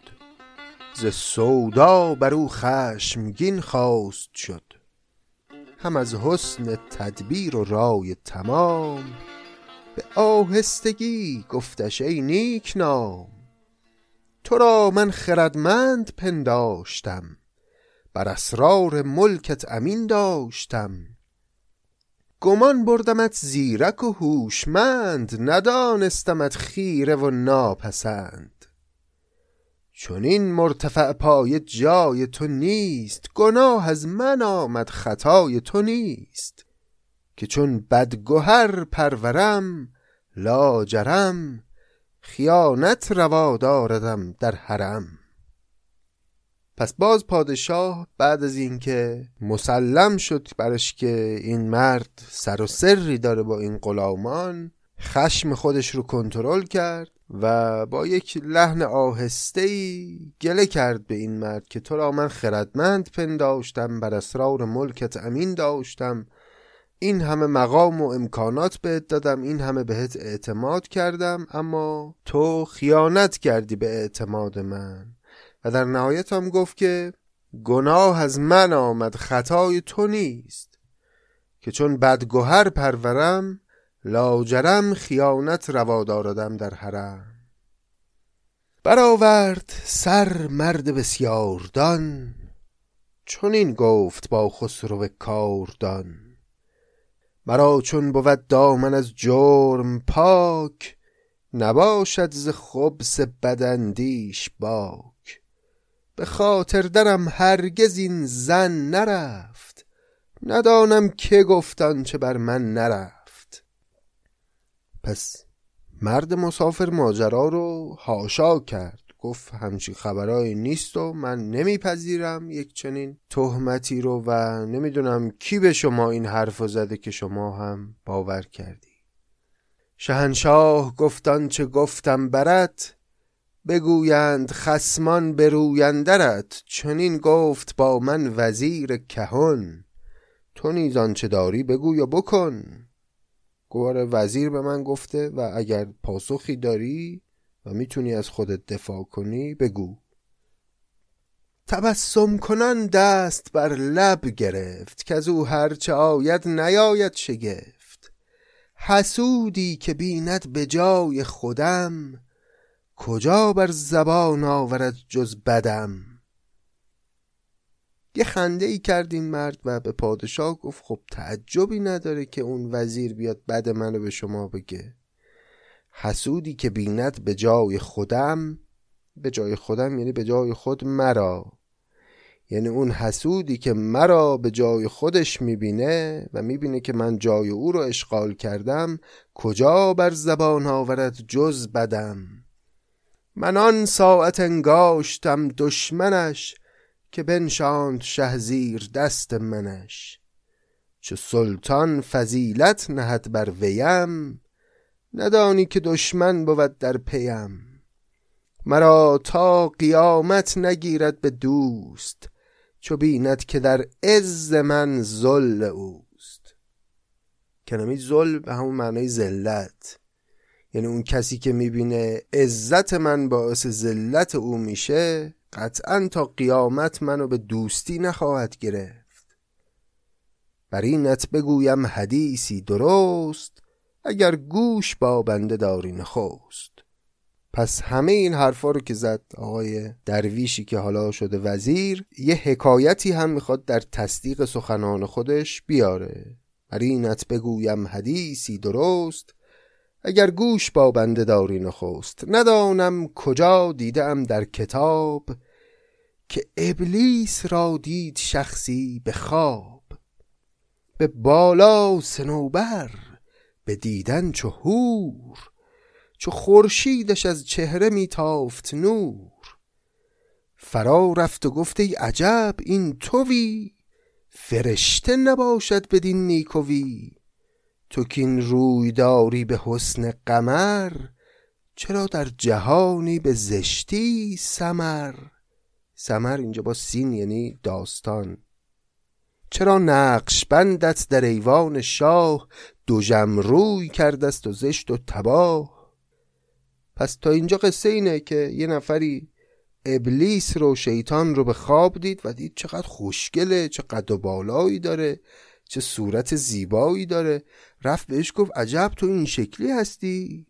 ز سودا بر او خشمگین خواست شد. هم از حسن تدبیر و رای تمام به آهستگی گفتش ای نیک نام. تو را من خردمند پنداشتم بر اسرار ملکت امین داشتم. گمان بردمت زیرک و هوشمند ندانستمت خیره و ناپسند. چنین مرتفع پایه جای تو نیست گناه از من آمد خطای تو نیست. که چون بدگهر پرورم لاجرم خیانت روا داردم در حرم. پس باز پادشاه بعد از اینکه مسلم شد برش که این مرد سر و سری داره با این غلامان خشم خودش رو کنترل کرد و با یک لحن آهسته ای گله کرد به این مرد که تو را من خردمند پنداشتم بر اسرار ملکت امین داشتم. این همه مقام و امکانات بهت دادم این همه بهت اعتماد کردم اما تو خیانت کردی به اعتماد من. و در نهایت هم گفت که گناه از من آمد خطای تو نیست که چون بدگوهر پرورم لاجرم خیانت روا داردم در حرم. برآورد سر مرد بسیاردان چون این گفت با خسرو کاردان. مرا چون بود دامن از جرم پاک نباشد ز خبث بداندیش باک. به خاطر درم هرگز این زن نرفت. ندانم که گفتان چه بر من نرفت. پس مرد مسافر ماجرا رو هاشا کرد. گفت همچین خبرهایی نیست و من نمیپذیرم یک چنین تهمتی رو و نمی‌دونم کی به شما این حرف زده که شما هم باور کردی. شهنشاه گفتان چه گفتم برت بگویند خسمان برویندرت چنین گفت با من وزیر کهن. تو نیز آنچه داری بگوی و بکن. گوار وزیر به من گفته و اگر پاسخی داری و می‌تونی از خودت دفاع کنی بگو. تبسم کنان دست بر لب گرفت که از او هرچه آید نیاید شگفت. حسودی که بیند به جای خودم کجا بر زبان آورد جز بدم؟ یه خنده ای کرد این مرد و به پادشاه گفت خب تعجبی نداره که اون وزیر بیاد بد منو به شما بگه. حسودی که بیند به جای خودم به جای خودم یعنی به جای خود مرا. یعنی اون حسودی که مرا به جای خودش می‌بینه و می‌بینه که من جای او رو اشغال کردم کجا بر زبان آورد جز بدم؟ من آن ساعت انگاشتم دشمنش که بنشاند شهزیر دست منش. چه سلطان فضیلت نهد بر ویم ندانی که دشمن بود در پیم. مرا تا قیامت نگیرد به دوست چو بیند که در عز من ذل اوست. کلمه ذل به همون معنای ذلت. یعنی اون کسی که می‌بینه عزت من باعث ذلت او میشه قطعا تا قیامت منو به دوستی نخواهد گرفت. بر اینت بگویم حدیثی درست اگر گوش با بنده داری نخوست پس همه این حرفا رو که زد آقای درویشی که حالا شده وزیر یه حکایتی هم می‌خواد در تصدیق سخنان خودش بیاره. بر اینت بگویم حدیثی درست اگر گوش با بنده داری نخوست ندانم کجا دیدم در کتاب که ابلیس را دید شخصی به خواب به بالا سنوبر به دیدن چو هور چو خورشیدش از چهره میتافت نور. فرا رفت و گفت ای عجب این توی فرشته نباشد بدین نیکوی. تو کین روی داری به حسن قمر چرا در جهانی به زشتی سمر؟ سمر اینجا با سین یعنی داستان. چرا نقش بندت در ایوان شاه دو روی کردست و زشت و تباه؟ پس تا اینجا قصه اینه که یه نفری ابلیس رو شیطان رو به خواب دید و دید چقدر خوشگله چه قد و بالایی داره. چه صورت زیبایی داره. رفت بهش گفت عجب تو این شکلی هستی.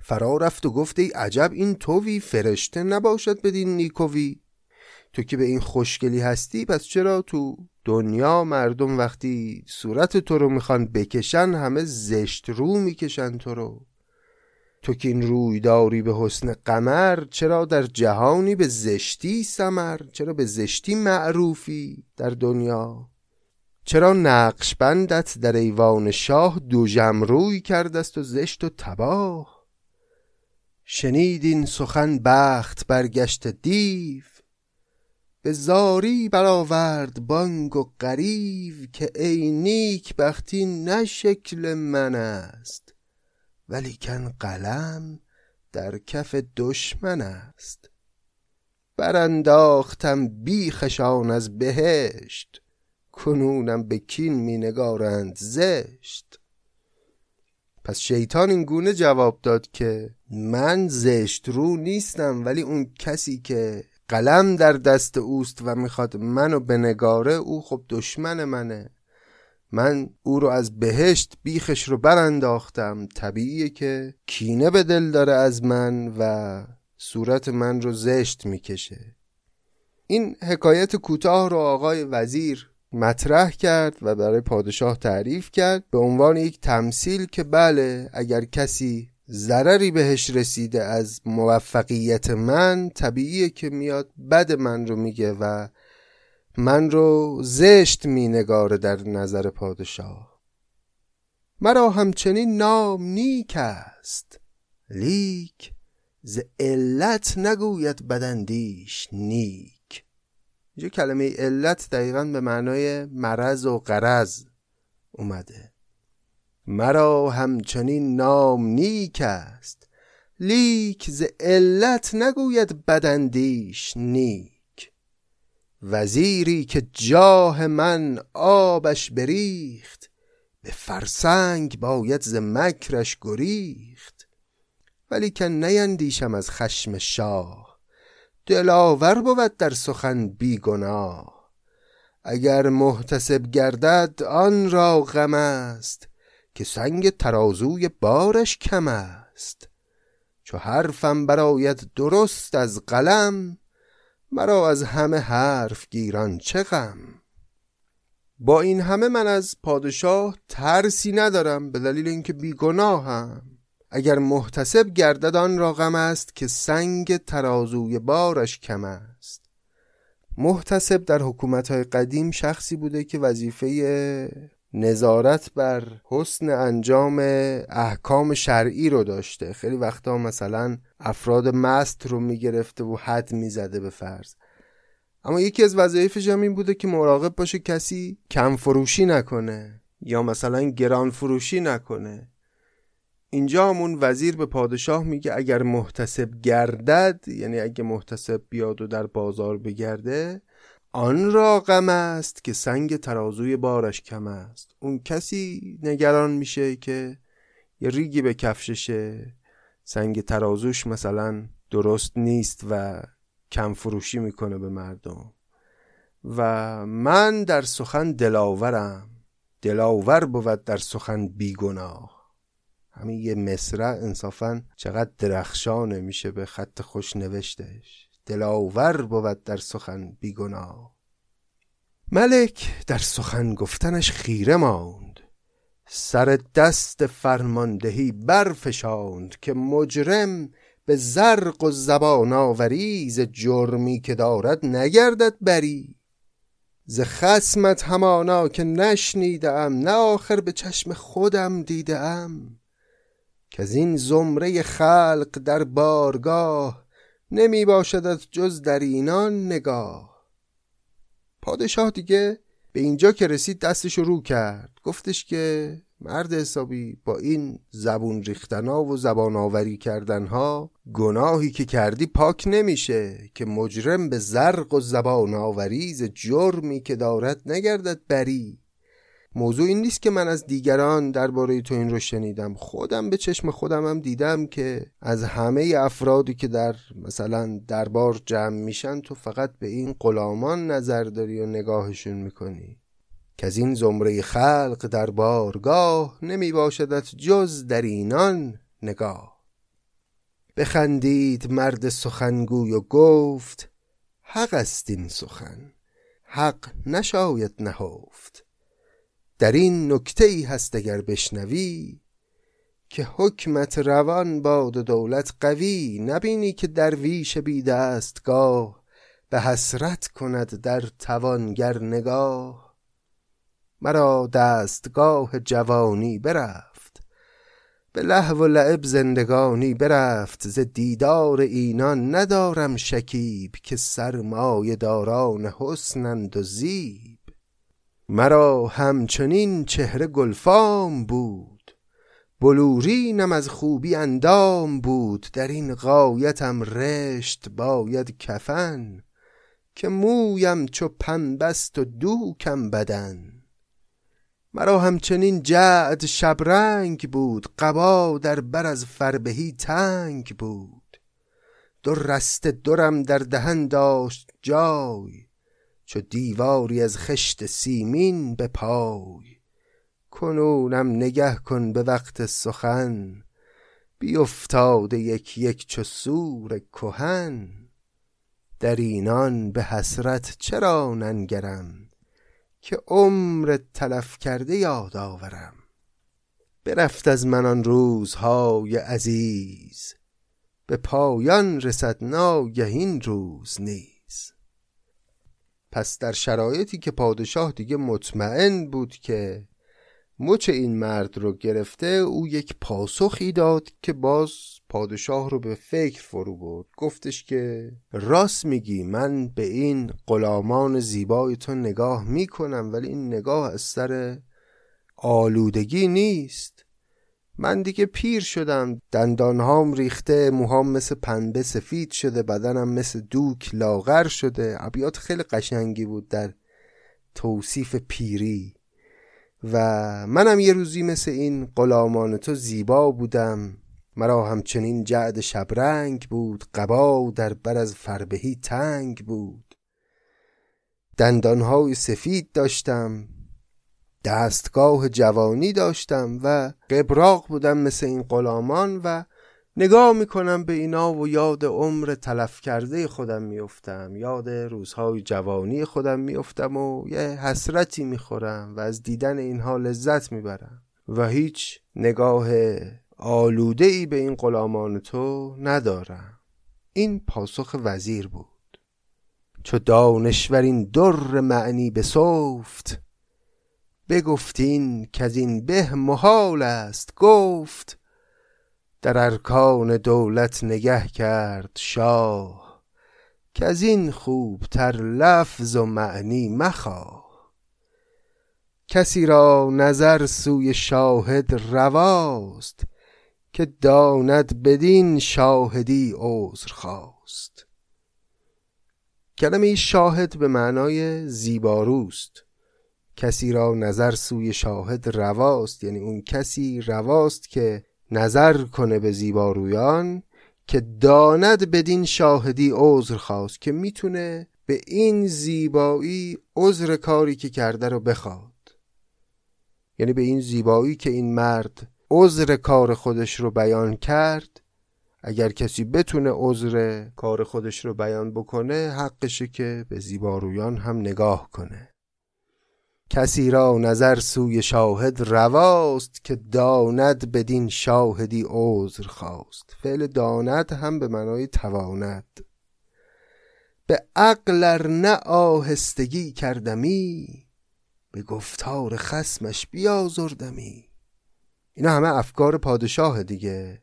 فرا رفت و گفت ای عجب این توی فرشته نباشد بدین نیکوی. تو که به این خوشگلی هستی پس چرا تو دنیا مردم وقتی صورت تو رو می‌خوان بکشن همه زشت رو می‌کشن تو رو؟ تو که این روی داری به حسن قمر چرا در جهانی به زشتی سمر؟ چرا به زشتی معروفی در دنیا؟ چرا نقش بندت در ایوان شاه دو روی کردست و زشت و تباه؟ شنیدین سخن بخت برگشت دیو به زاری برآورد بانگ و غریو که ای نیک بختی نه شکل من است ولیکن قلم در کف دشمن است. برانداختم بیخشان از بهشت کنونم به کین می نگارند زشت. پس شیطان این گونه جواب داد که من زشت رو نیستم ولی اون کسی که قلم در دست اوست و می‌خواد منو بنگاره او خب دشمن منه. من او رو از بهشت بیخش رو برانداختم. طبیعیه که کینه به دل داره از من و صورت من رو زشت می‌کشه. این حکایت کوتاه رو آقای وزیر مطرح کرد و برای پادشاه تعریف کرد به عنوان یک تمثیل که بله اگر کسی ضرری بهش رسیده از موفقیت من طبیعیه که میاد بد من رو میگه و من رو زشت مینگاره در نظر پادشاه. مرا همچنین نام نیک است. لیک ز علت نگوید بداندیش نیک. اینجا کلمه علت دقیقا به معنای مرض و غرض اومده. مرا همچنین نام نیک است. لیک ز علت نگوید بداندیش نیک. وزیری که جاه من آبش بریخت به فرسنگ باید ز مکرش گریخت. ولی که نیندیشم از خشم شاه. دلاور بود در سخن بیگناه. اگر محتسب گردد آن را غم است که سنگ ترازوی بارش کم است. چو حرفم براید درست از قلم مرا از همه حرف گیران چه غم؟ با این همه من از پادشاه ترسی ندارم به دلیل اینکه بیگناهم. اگر محتسب گردد آن را غم است که سنگ ترازوی بارش کم است. محتسب در حکومت های قدیم شخصی بوده که وظیفه نظارت بر حسن انجام احکام شرعی رو داشته. خیلی وقتا مثلا افراد مست رو می‌گرفته و حد می‌زده به فرض. اما یکی از وظایفش هم این بوده که مراقب باشه کسی کم فروشی نکنه یا مثلا گران فروشی نکنه. اینجا همون وزیر به پادشاه میگه اگر محتسب گردد یعنی اگه محتسب بیاد و در بازار بگرده آن را غم است که سنگ ترازوی بارش کم است. اون کسی نگران میشه که یه ریگی به کفششه. سنگ ترازوش مثلا درست نیست و کم فروشی می‌کنه به مردم. و من در سخن دلاورم. دلاور بود در سخن بیگناه. همین یه مصرع انصافا چقدر درخشانه میشه به خط خوش نوشتش دلاور بود در سخن بیگناه. ملک در سخن گفتنش خیره ماند. سر دست فرماندهی برفشاند که مجرم به زرق و زبان ز جرمی که دارد نگردد بری. ز خسمت همانا که نشنیدم نه آخر به چشم خودم دیدم که از این زمره خلق در بارگاه نمی باشد جز در اینان نگاه. پادشاه دیگه به اینجا که رسید دستش رو کرد. گفتش که مرد حسابی با این زبون ریختنا و زبان آوری کردنها گناهی که کردی پاک نمیشه که مجرم به زرق و زبان آوری ز جرمی که دارد نگردد بری. موضوع این نیست که من از دیگران درباره تو این رو شنیدم. خودم به چشم خودم هم دیدم که از همه افرادی که در مثلا دربار جمع میشن تو فقط به این غلامان نظر داری و نگاهشون می‌کنی. که از این زمره خلق در بارگاه نمی باشدت جز در اینان نگاه. بخندید مرد سخنگوی و گفت حق است این سخن. حق نشاید نهفت. در این نکته ای هست اگر بشنوی که حکمت روان باد و دولت قوی نبینی که درویش بی دستگاه به حسرت کند در توانگر نگاه. مرا دستگاه جوانی برفت به لهو و لعب زندگانی برفت ز دیدار اینان ندارم شکیب که سرمایه داران حسنند و زیب. مرا همچنین چهره گلفام بود. بلورینم از خوبی اندام بود. در این غایتم رشت باید کفن که مویم چو پنبست و دوکم بدن. مرا همچنین جعد شبرنگ بود. قبا در بر از فربهی تنگ بود. دو رسته درم در دهن داشت جای. چو دیواری از خشت سیمین به پای. کنونم نگه کن به وقت سخن بیافتاده یک یک چو سور کهن. در اینان به حسرت چرا ننگرم که عمر تلف کرده یاد آورم. برفت از من آن روزهای عزیز به پایان رسد ناگه این روز نیز. پس در شرایطی که پادشاه دیگه مطمئن بود که مچ این مرد رو گرفته او یک پاسخی داد که باز پادشاه رو به فکر فرو برد. گفتش که راست میگی من به این غلامان زیبای تو نگاه می‌کنم ولی این نگاه از سر آلودگی نیست. من دیگه پیر شدم. دندانهام ریخته موهام مثل پنبه سفید شده بدنم مثل دوک لاغر شده. ابیات خیلی قشنگی بود در توصیف پیری. و منم یه روزی مثل این غلامان تو زیبا بودم. مرا همچنین جعد شبرنگ بود. قبا در بر از فربهی تنگ بود. دندانهای سفید داشتم. دستگاه جوانی داشتم و قبراق بودم مثل این غلامان و نگاه می‌کنم به اینا و یاد عمر تلف کرده خودم میفتم یاد روزهای جوانی خودم میفتم و یه حسرتی می‌خورم و از دیدن اینها لذت می‌برم. و هیچ نگاه آلوده ای به این غلامان تو ندارم. این پاسخ وزیر بود. چو دانشور این در معنی بسفت بگفتین که از این به محال است گفت در ارکان دولت نگه کرد شاه که از این خوبتر لفظ و معنی مخواه کسی را نظر سوی شاهد رواست که داند بدین شاهدی عذر خواست. کلمه شاهد به معنای زیباروست. کسی را نظر سوی شاهد رواست یعنی اون کسی رواست که نظر کنه به زیبارویان که داند بدین شاهدی عذر خواست که می‌تونه به این زیبایی عذر کاری که کرده رو بخواد. یعنی به این زیبایی که این مرد عذر کار خودش رو بیان کرد اگر کسی بتونه عذر کار خودش رو بیان بکنه حقشه که به زیبارویان هم نگاه کنه. کسی را نظر سوی شاهد رواست که داند بدین شاهدی عذر خواست. فعل داند هم به معنای تواند. به عقل نه آهستگی کردمی به گفتار خسمش بیازردمی. اینا همه افکار پادشاه دیگه.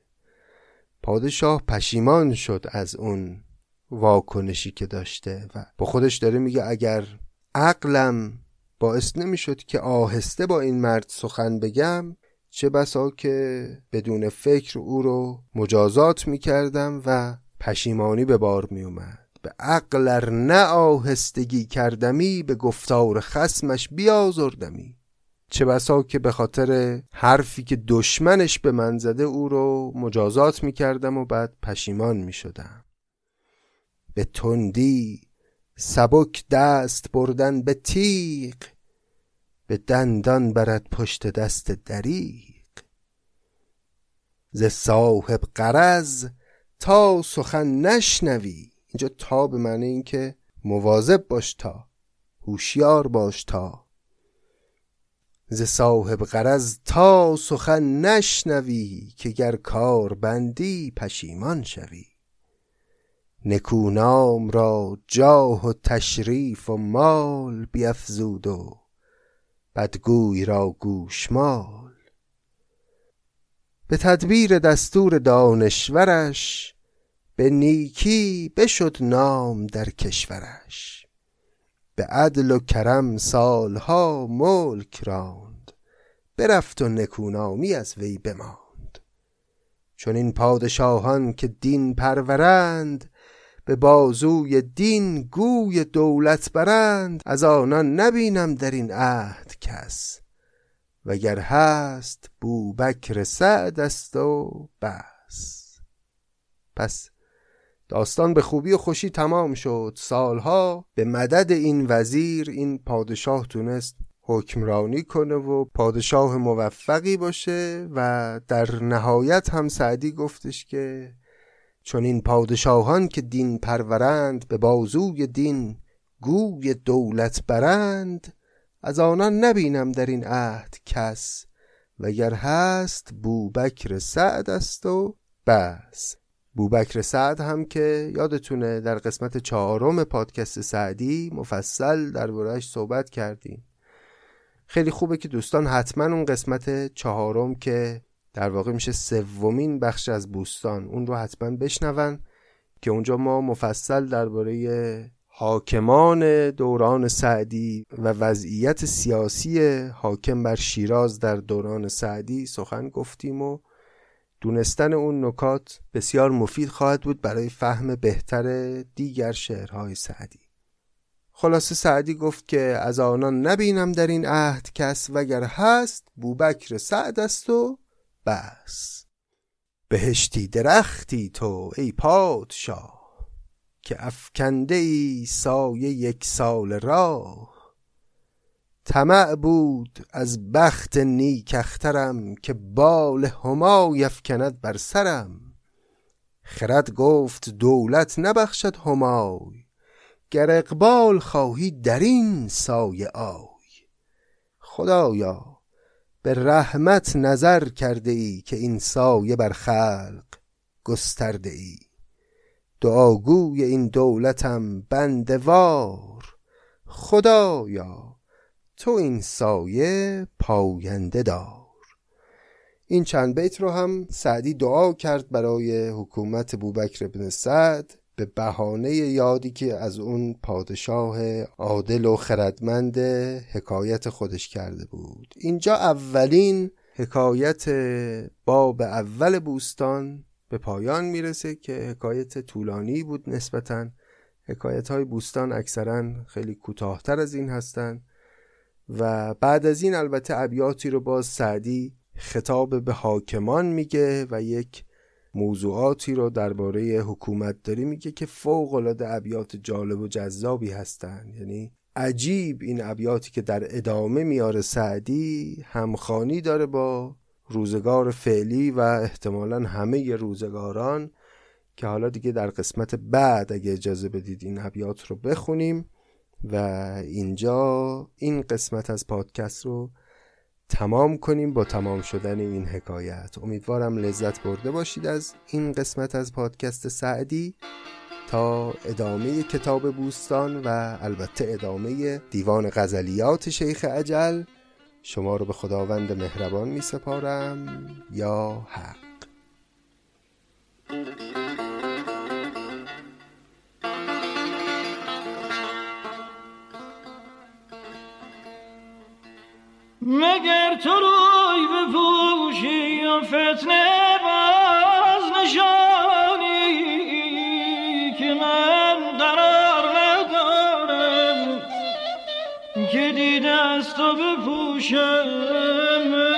پادشاه پشیمان شد از اون واکنشی که داشته و با خودش داره میگه اگر عقلم باعث نمی‌شد که آهسته با این مرد سخن بگم چه بسا که بدون فکر او رو مجازات می‌کردم و پشیمانی به بار میومد به عقلر نه آهستگی کردمی به گفتار خسمش بیازردمی. چه بسا که به خاطر حرفی که دشمنش به من زده او رو مجازات می‌کردم و بعد پشیمان می‌شدم. به تندی سبک دست بردن به تیغ به دندان برد پشت دست دریق ز صاحب قرض تا سخن نشنوی اینجا تا به معنی این که مواظب باش تا هوشیار باش تا. ز صاحب غرض تا سخن نشنوی که گر کار بندی پشیمان شوی. نکونام را جاه و تشریف و مال بیفزود و بدگوی را گوشمال. به تدبیر دستور دانشورش به نیکی بشد نام در کشورش. به عدل و کرم سالها ملک راند برفت و نکونامی از وی بماند. چون این پادشاهان که دین پرورند به بازوی دین گوی دولت برند از آنان نبینم در این عهد کس. وگر هست بوبکر سعد است و بس. پس داستان به خوبی و خوشی تمام شد. سالها به مدد این وزیر این پادشاه تونست حکمرانی کنه و پادشاه موفقی باشه و در نهایت هم سعدی گفتش که چون این پادشاهان که دین پرورند به بازوی دین گوی دولت برند از آنان نبینم در این عهد کس وگر هست بوبکر سعد است و بس. بوبکر سعد هم که یادتونه در قسمت چهارم پادکست سعدی مفصل دربارهش صحبت کردیم. خیلی خوبه که دوستان حتما اون قسمت چهارم که در واقع میشه سومین بخش از بوستان. اون رو حتما بشنون که اونجا ما مفصل درباره حاکمان دوران سعدی و وضعیت سیاسی حاکم بر شیراز در دوران سعدی سخن گفتیم و دونستن اون نکات بسیار مفید خواهد بود برای فهم بهتر دیگر شعرهای سعدی. خلاصه سعدی گفت که از آنان نبینم در این عهد کس وگر هست بوبکر سعد است و بس. بهشتی درختی تو ای پادشاه که افکنده ای سایه یک سال راه. طمع بود از بخت نیکخترم که بال همای افکند بر سرم. خرد گفت دولت نبخشد همای گر اقبال خواهی در این سایه آی. خدایا به رحمت نظر کرده ای که این سایه بر خلق گسترده ای. دعاگوی این دولتم بندوار خدایا تو این سایه پاینده دار. این چند بیت رو هم سعدی دعا کرد برای حکومت بوبکر بن سعد. به بهانه یادی که از اون پادشاه عادل و خردمند حکایت خودش کرده بود. اینجا اولین حکایت باب اول بوستان به پایان می‌رسه که حکایت طولانی بود نسبتا. حکایت های بوستان اکثرا خیلی کوتاهتر از این هستند و بعد از این البته ابیاتی رو باز سعدی خطاب به حاکمان میگه و یک موضوعاتی رو درباره حکومت داری میگه که فوق العاده ابیات جالب و جذابی هستند یعنی عجیب این ابیاتی که در ادامه میاره سعدی همخانی داره با روزگار فعلی و احتمالا همه روزگاران که حالا دیگه در قسمت بعد اگه اجازه بدید این ابیات رو بخونیم. و اینجا این قسمت از پادکست رو تمام کنیم با تمام شدن این حکایت. امیدوارم لذت برده باشید از این قسمت از پادکست سعدی. تا ادامه کتاب بوستان و البته ادامه دیوان غزلیات شیخ عجل شما رو به خداوند مهربان می سپارم یا حق. مگر تو روی بپوشی و فتنه باز نشانی که من قرار ندارم که دیده است و بپوشم؟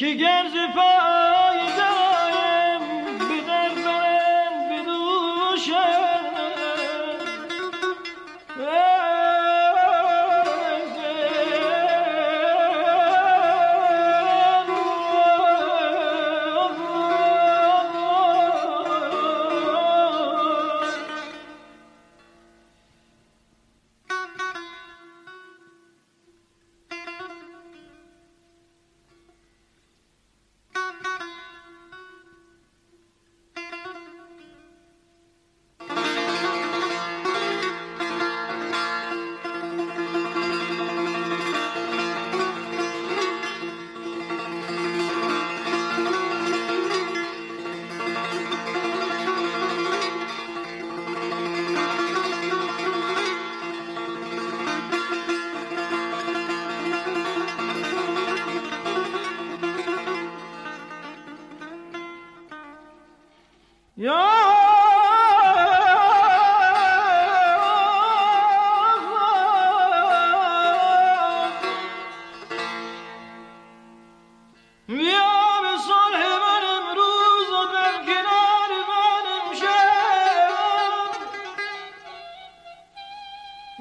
که گرز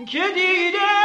که دیده